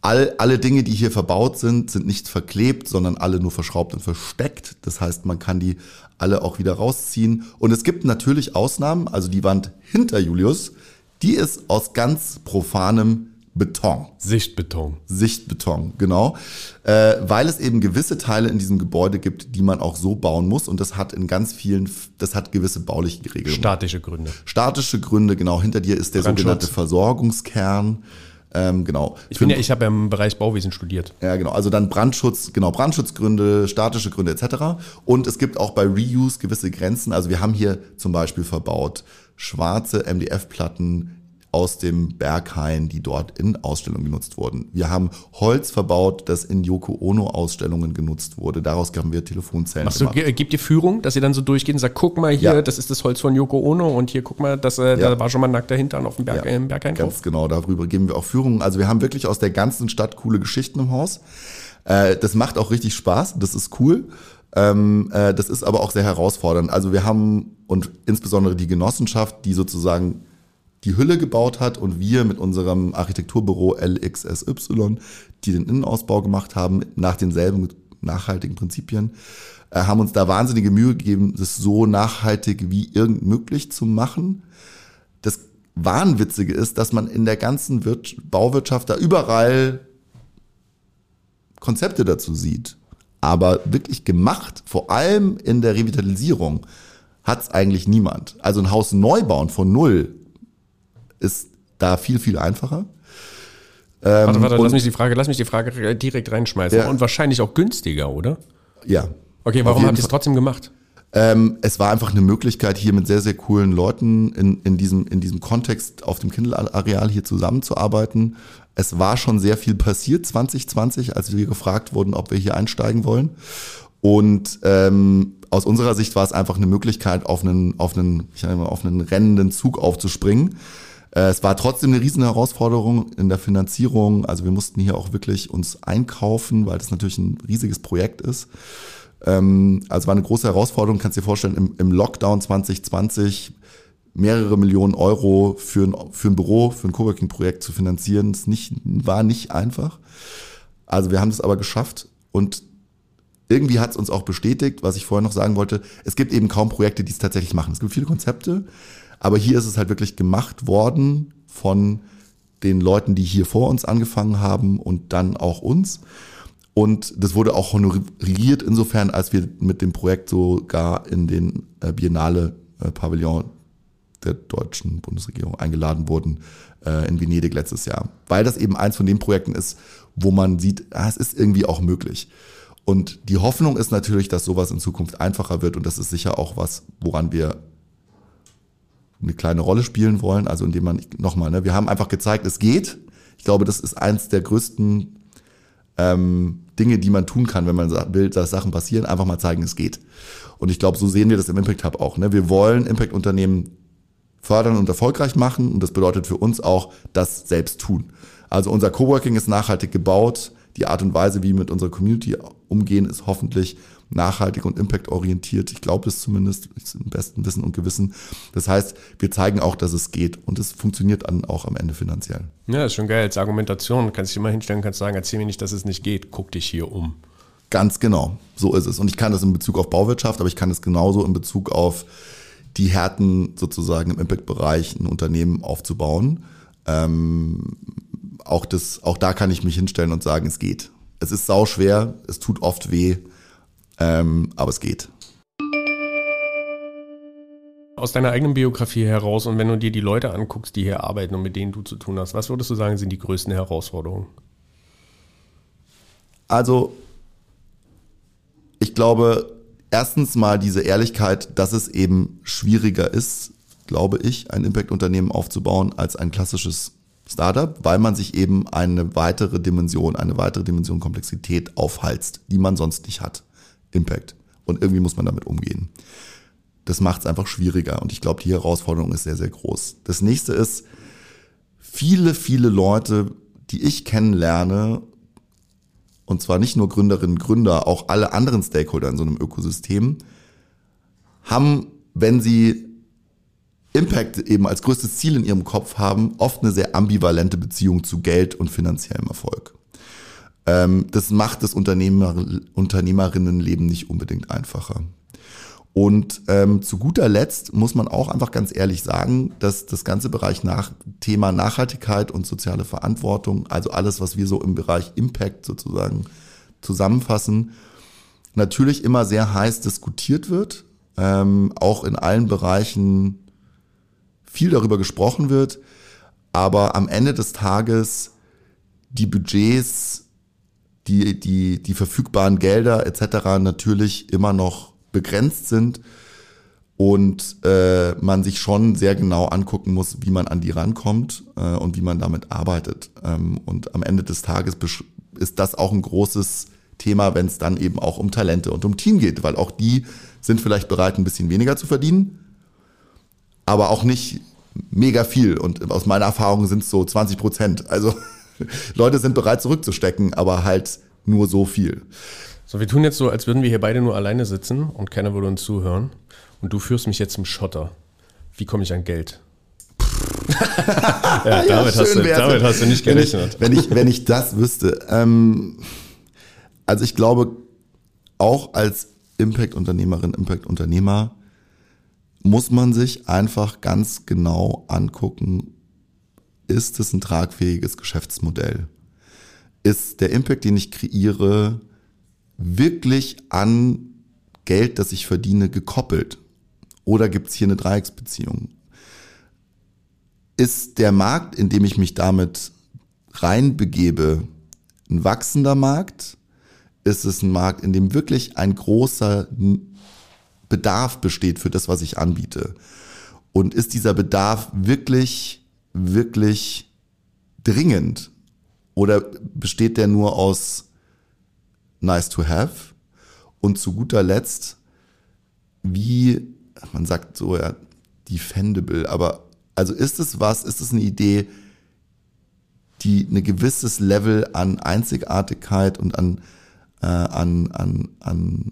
All, alle Dinge, die hier verbaut sind, sind nicht verklebt, sondern alle nur verschraubt und versteckt. Das heißt, man kann die alle auch wieder rausziehen. Und es gibt natürlich Ausnahmen. Also die Wand hinter Julius, die ist aus ganz profanem Beton. Sichtbeton. Sichtbeton, genau. Äh, weil es eben gewisse Teile in diesem Gebäude gibt, die man auch so bauen muss. Und das hat in ganz vielen, das hat gewisse bauliche Regelungen. Statische Gründe. Statische Gründe, genau. Hinter dir ist der sogenannte Versorgungskern. Ähm, genau. Ich bin ja, ich habe ja im Bereich Bauwesen studiert. Ja, genau. Also dann Brandschutz, genau, Brandschutzgründe, statische Gründe etc. Und es gibt auch bei Reuse gewisse Grenzen. Also wir haben hier zum Beispiel verbaut schwarze MDF-Platten aus dem Berghain, die dort in Ausstellungen genutzt wurden. Wir haben Holz verbaut, das in Yoko Ono Ausstellungen genutzt wurde. Daraus haben wir Telefonzellen Machst gemacht. Du, gibt ihr Führung, dass ihr dann so durchgeht und sagt, guck mal hier, ja. das ist das Holz von Yoko Ono und hier guck mal, das, äh, ja. da war schon mal nackt dahinter auf dem Berg, ja. im Berghain Ganz genau, darüber geben wir auch Führungen. Also wir haben wirklich aus der ganzen Stadt coole Geschichten im Haus. Äh, das macht auch richtig Spaß, das ist cool. Ähm, äh, das ist aber auch sehr herausfordernd. Also wir haben und insbesondere die Genossenschaft, die sozusagen die Hülle gebaut hat und wir mit unserem Architekturbüro LXSY, die den Innenausbau gemacht haben, nach denselben nachhaltigen Prinzipien, äh, haben uns da wahnsinnige Mühe gegeben, das so nachhaltig wie irgend möglich zu machen. Das Wahnwitzige ist, dass man in der ganzen Wir Bauwirtschaft da überall Konzepte dazu sieht. Aber wirklich gemacht, vor allem in der Revitalisierung, hat es eigentlich niemand. Also ein Haus neu bauen von null ist da viel, viel einfacher. Ähm, warte, warte, lass mich die Frage, lass mich die Frage direkt reinschmeißen. Ja. Und wahrscheinlich auch günstiger, oder? Ja. Okay, warum habt ihr es trotzdem gemacht? Ähm, es war einfach eine Möglichkeit, hier mit sehr, sehr coolen Leuten in, in, diesem, in diesem Kontext auf dem Kindle-Areal hier zusammenzuarbeiten. Es war schon sehr viel passiert 2020, als wir gefragt wurden, ob wir hier einsteigen wollen. Und ähm, aus unserer Sicht war es einfach eine Möglichkeit, auf einen, auf einen, ich mal, auf einen rennenden Zug aufzuspringen. Äh, es war trotzdem eine riesen Herausforderung in der Finanzierung. Also wir mussten hier auch wirklich uns einkaufen, weil das natürlich ein riesiges Projekt ist. Ähm, also war eine große Herausforderung, kannst dir vorstellen, im, im Lockdown 2020 mehrere Millionen Euro für ein, für ein Büro, für ein Coworking-Projekt zu finanzieren. Das nicht, war nicht einfach. Also wir haben es aber geschafft und irgendwie hat es uns auch bestätigt, was ich vorher noch sagen wollte. Es gibt eben kaum Projekte, die es tatsächlich machen. Es gibt viele Konzepte, aber hier ist es halt wirklich gemacht worden von den Leuten, die hier vor uns angefangen haben und dann auch uns. Und das wurde auch honoriert insofern, als wir mit dem Projekt sogar in den äh, Biennale äh, der deutschen Bundesregierung eingeladen wurden äh, in Venedig letztes Jahr. Weil das eben eins von den Projekten ist, wo man sieht, ah, es ist irgendwie auch möglich. Und die Hoffnung ist natürlich, dass sowas in Zukunft einfacher wird und das ist sicher auch was, woran wir eine kleine Rolle spielen wollen. Also indem man nochmal, ne, wir haben einfach gezeigt, es geht. Ich glaube, das ist eins der größten ähm, Dinge, die man tun kann, wenn man will, dass Sachen passieren, einfach mal zeigen, es geht. Und ich glaube, so sehen wir das im Impact Hub auch. Ne? Wir wollen Impact-Unternehmen fördern und erfolgreich machen und das bedeutet für uns auch das selbst tun. Also unser Coworking ist nachhaltig gebaut. Die Art und Weise, wie wir mit unserer Community umgehen, ist hoffentlich nachhaltig und impactorientiert. Ich glaube es zumindest, im besten Wissen und Gewissen. Das heißt, wir zeigen auch, dass es geht und es funktioniert dann auch am Ende finanziell. Ja, ist schon geil. Als Argumentation kannst du dich immer hinstellen, kannst sagen, erzähl mir nicht, dass es nicht geht, guck dich hier um. Ganz genau, so ist es. Und ich kann das in Bezug auf Bauwirtschaft, aber ich kann es genauso in Bezug auf die Härten sozusagen im Impact-Bereich ein Unternehmen aufzubauen. Ähm, auch, das, auch da kann ich mich hinstellen und sagen, es geht. Es ist sau schwer, es tut oft weh, ähm, aber es geht. Aus deiner eigenen Biografie heraus und wenn du dir die Leute anguckst, die hier arbeiten und mit denen du zu tun hast, was würdest du sagen, sind die größten Herausforderungen? Also, ich glaube, erstens mal diese Ehrlichkeit, dass es eben schwieriger ist, glaube ich, ein Impact-Unternehmen aufzubauen als ein klassisches Startup, weil man sich eben eine weitere Dimension, eine weitere Dimension Komplexität aufhalst, die man sonst nicht hat. Impact. Und irgendwie muss man damit umgehen. Das macht es einfach schwieriger und ich glaube, die Herausforderung ist sehr, sehr groß. Das nächste ist, viele, viele Leute, die ich kennenlerne, und zwar nicht nur Gründerinnen und Gründer, auch alle anderen Stakeholder in so einem Ökosystem, haben, wenn sie Impact eben als größtes Ziel in ihrem Kopf haben, oft eine sehr ambivalente Beziehung zu Geld und finanziellem Erfolg. Ähm, das macht das Unternehmer, Unternehmerinnenleben nicht unbedingt einfacher. Und ähm, zu guter Letzt muss man auch einfach ganz ehrlich sagen, dass das ganze Bereich nach, Thema Nachhaltigkeit und soziale Verantwortung, also alles, was wir so im Bereich Impact sozusagen zusammenfassen, natürlich immer sehr heiß diskutiert wird, ähm, auch in allen Bereichen viel darüber gesprochen wird, aber am Ende des Tages die Budgets die, die, die verfügbaren Gelder etc. natürlich immer noch begrenzt sind und äh, man sich schon sehr genau angucken muss, wie man an die rankommt äh, und wie man damit arbeitet. Ähm, und am Ende des Tages ist das auch ein großes Thema, wenn es dann eben auch um Talente und um Team geht, weil auch die sind vielleicht bereit, ein bisschen weniger zu verdienen, aber auch nicht mega viel. Und aus meiner Erfahrung sind es so 20 Prozent. Also Leute sind bereit zurückzustecken, aber halt nur so viel. So, wir tun jetzt so, als würden wir hier beide nur alleine sitzen und keiner würde uns zuhören. Und du führst mich jetzt zum Schotter. Wie komme ich an Geld? ja, damit, ja, hast du, damit hast du nicht gerechnet. Wenn ich, wenn ich, wenn ich das wüsste. Ähm, also ich glaube, auch als Impact-Unternehmerin, Impact-Unternehmer muss man sich einfach ganz genau angucken, ist es ein tragfähiges Geschäftsmodell? Ist der Impact, den ich kreiere, wirklich an Geld, das ich verdiene, gekoppelt? Oder gibt es hier eine Dreiecksbeziehung? Ist der Markt, in dem ich mich damit reinbegebe, ein wachsender Markt? Ist es ein Markt, in dem wirklich ein großer Bedarf besteht für das, was ich anbiete? Und ist dieser Bedarf wirklich, wirklich dringend? Oder besteht der nur aus nice to have? Und zu guter Letzt, wie, man sagt so, ja, defendable, aber also ist es was, ist es eine Idee, die ein gewisses Level an Einzigartigkeit und an, äh, an, an, an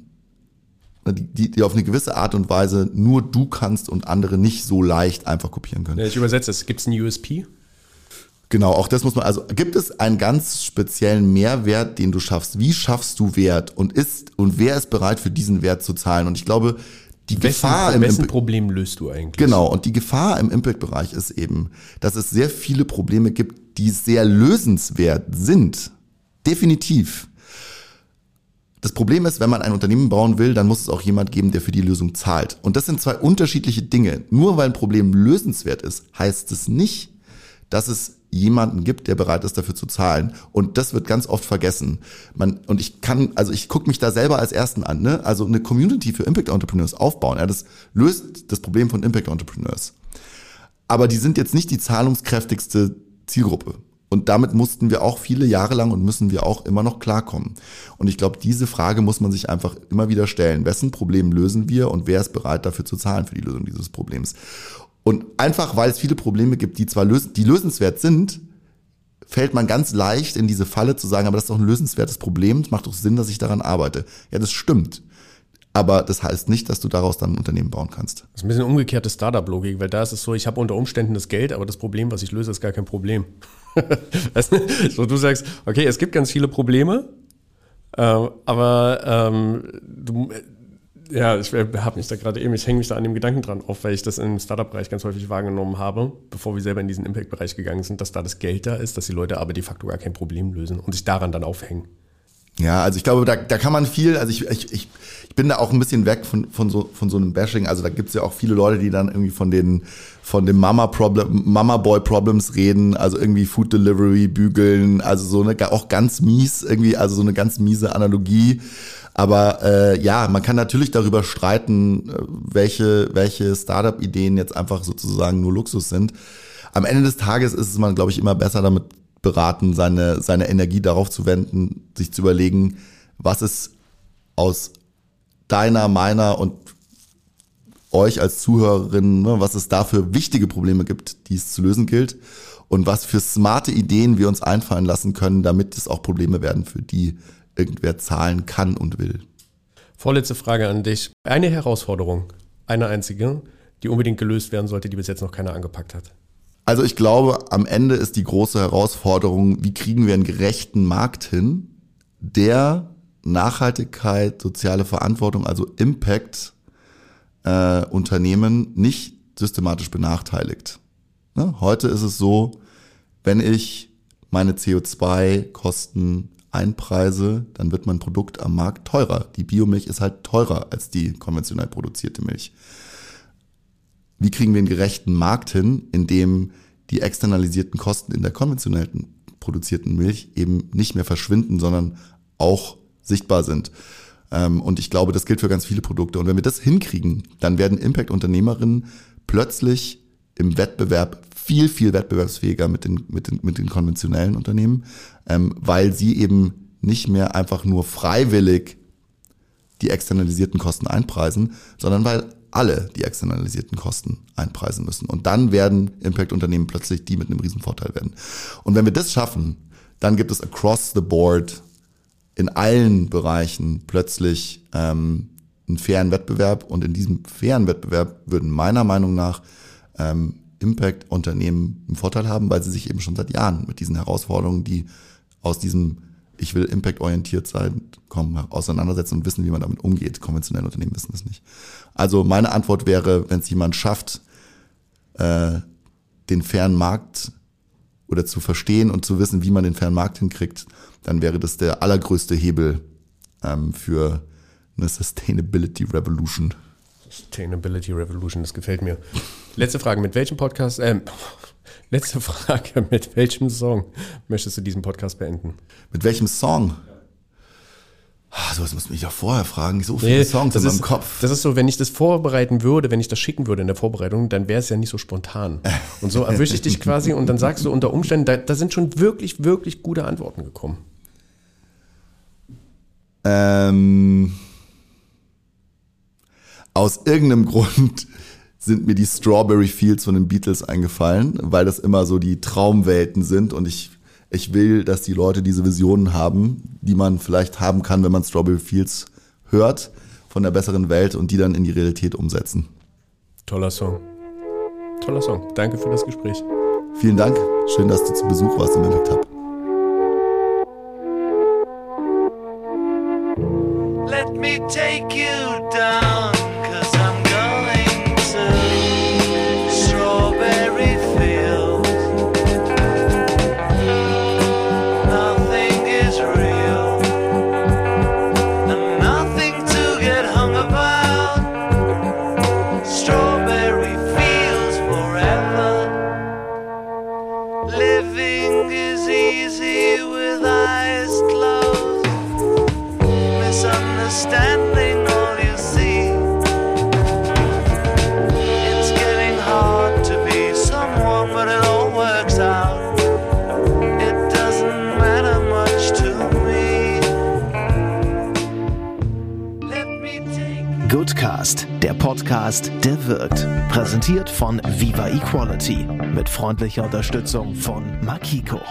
die, die auf eine gewisse Art und Weise nur du kannst und andere nicht so leicht einfach kopieren können. Ich übersetze es. Gibt es einen USP? Genau, auch das muss man, also gibt es einen ganz speziellen Mehrwert, den du schaffst? Wie schaffst du Wert und ist, und wer ist bereit für diesen Wert zu zahlen? Und ich glaube, die wessen, Gefahr im wessen Problem löst du eigentlich? Genau, und die Gefahr im Impact-Bereich ist eben, dass es sehr viele Probleme gibt, die sehr lösenswert sind. Definitiv. Das Problem ist, wenn man ein Unternehmen bauen will, dann muss es auch jemand geben, der für die Lösung zahlt. Und das sind zwei unterschiedliche Dinge. Nur weil ein Problem lösenswert ist, heißt es nicht, dass es jemanden gibt, der bereit ist, dafür zu zahlen. Und das wird ganz oft vergessen. Man, und ich kann, also ich gucke mich da selber als Ersten an, ne? Also eine Community für Impact Entrepreneurs aufbauen. Ja, das löst das Problem von Impact Entrepreneurs. Aber die sind jetzt nicht die zahlungskräftigste Zielgruppe. Und damit mussten wir auch viele Jahre lang und müssen wir auch immer noch klarkommen. Und ich glaube, diese Frage muss man sich einfach immer wieder stellen. Wessen Problem lösen wir und wer ist bereit dafür zu zahlen für die Lösung dieses Problems? Und einfach, weil es viele Probleme gibt, die zwar lös die lösenswert sind, fällt man ganz leicht in diese Falle zu sagen, aber das ist doch ein lösenswertes Problem, es macht doch Sinn, dass ich daran arbeite. Ja, das stimmt. Aber das heißt nicht, dass du daraus dann ein Unternehmen bauen kannst. Das ist ein bisschen umgekehrte Startup-Logik, weil da ist es so, ich habe unter Umständen das Geld, aber das Problem, was ich löse, ist gar kein Problem. so, du sagst, okay, es gibt ganz viele Probleme, äh, aber ähm, du, ja, ich habe mich da gerade eben, ich hänge mich da an dem Gedanken dran auf, weil ich das im Startup-Bereich ganz häufig wahrgenommen habe, bevor wir selber in diesen Impact-Bereich gegangen sind, dass da das Geld da ist, dass die Leute aber de facto gar kein Problem lösen und sich daran dann aufhängen. Ja, also ich glaube, da, da kann man viel, also ich, ich, ich, ich bin da auch ein bisschen weg von, von, so, von so einem Bashing. Also da gibt's ja auch viele Leute, die dann irgendwie von den von dem Mama Problem, Mama Boy Problems reden, also irgendwie Food Delivery, bügeln, also so eine auch ganz mies, irgendwie, also so eine ganz miese Analogie. Aber äh, ja, man kann natürlich darüber streiten, äh, welche, welche Startup-Ideen jetzt einfach sozusagen nur Luxus sind. Am Ende des Tages ist es man, glaube ich, immer besser damit beraten, seine, seine Energie darauf zu wenden, sich zu überlegen, was ist aus deiner, meiner und euch als Zuhörerinnen, ne, was es da für wichtige Probleme gibt, die es zu lösen gilt und was für smarte Ideen wir uns einfallen lassen können, damit es auch Probleme werden, für die irgendwer zahlen kann und will. Vorletzte Frage an dich. Eine Herausforderung, eine einzige, die unbedingt gelöst werden sollte, die bis jetzt noch keiner angepackt hat. Also ich glaube, am Ende ist die große Herausforderung, wie kriegen wir einen gerechten Markt hin, der Nachhaltigkeit, soziale Verantwortung, also Impact äh, Unternehmen nicht systematisch benachteiligt. Ne? Heute ist es so, wenn ich meine CO2-Kosten einpreise, dann wird mein Produkt am Markt teurer. Die Biomilch ist halt teurer als die konventionell produzierte Milch. Wie kriegen wir einen gerechten Markt hin, in dem die externalisierten Kosten in der konventionell produzierten Milch eben nicht mehr verschwinden, sondern auch sichtbar sind? Ähm, und ich glaube, das gilt für ganz viele Produkte. Und wenn wir das hinkriegen, dann werden Impact-Unternehmerinnen plötzlich im Wettbewerb viel, viel wettbewerbsfähiger mit den, mit den, mit den konventionellen Unternehmen, ähm, weil sie eben nicht mehr einfach nur freiwillig die externalisierten Kosten einpreisen, sondern weil alle die externalisierten Kosten einpreisen müssen. Und dann werden Impact-Unternehmen plötzlich die mit einem Riesenvorteil werden. Und wenn wir das schaffen, dann gibt es across the board in allen Bereichen plötzlich ähm, einen fairen Wettbewerb. Und in diesem fairen Wettbewerb würden meiner Meinung nach ähm, Impact-Unternehmen einen Vorteil haben, weil sie sich eben schon seit Jahren mit diesen Herausforderungen, die aus diesem ich will impact-orientiert sein, kommen, auseinandersetzen und wissen, wie man damit umgeht. Konventionelle Unternehmen wissen das nicht. Also meine Antwort wäre, wenn es jemand schafft, äh, den fairen Markt oder zu verstehen und zu wissen, wie man den fairen Markt hinkriegt, dann wäre das der allergrößte Hebel ähm, für eine Sustainability Revolution. Sustainability Revolution, das gefällt mir. Letzte Frage, mit welchem Podcast, äh, letzte Frage, mit welchem Song möchtest du diesen Podcast beenden? Mit welchem Song? Ah, sowas muss mich ja vorher fragen. So viele Nee, Songs in ist, meinem Kopf. Das ist so, wenn ich das vorbereiten würde, wenn ich das schicken würde in der Vorbereitung, dann wäre es ja nicht so spontan. Und so erwische ich dich quasi und dann sagst du unter Umständen, da, da sind schon wirklich, wirklich gute Antworten gekommen. Ähm, aus irgendeinem Grund sind mir die Strawberry Fields von den Beatles eingefallen, weil das immer so die Traumwelten sind und ich, ich will, dass die Leute diese Visionen haben, die man vielleicht haben kann, wenn man Strawberry Fields hört von der besseren Welt und die dann in die Realität umsetzen. Toller Song. Toller Song. Danke für das Gespräch. Vielen Dank. Schön, dass du zu Besuch warst im Impact Hub. Podcast, der wirkt. Präsentiert von Viva Equality mit freundlicher Unterstützung von Makiko.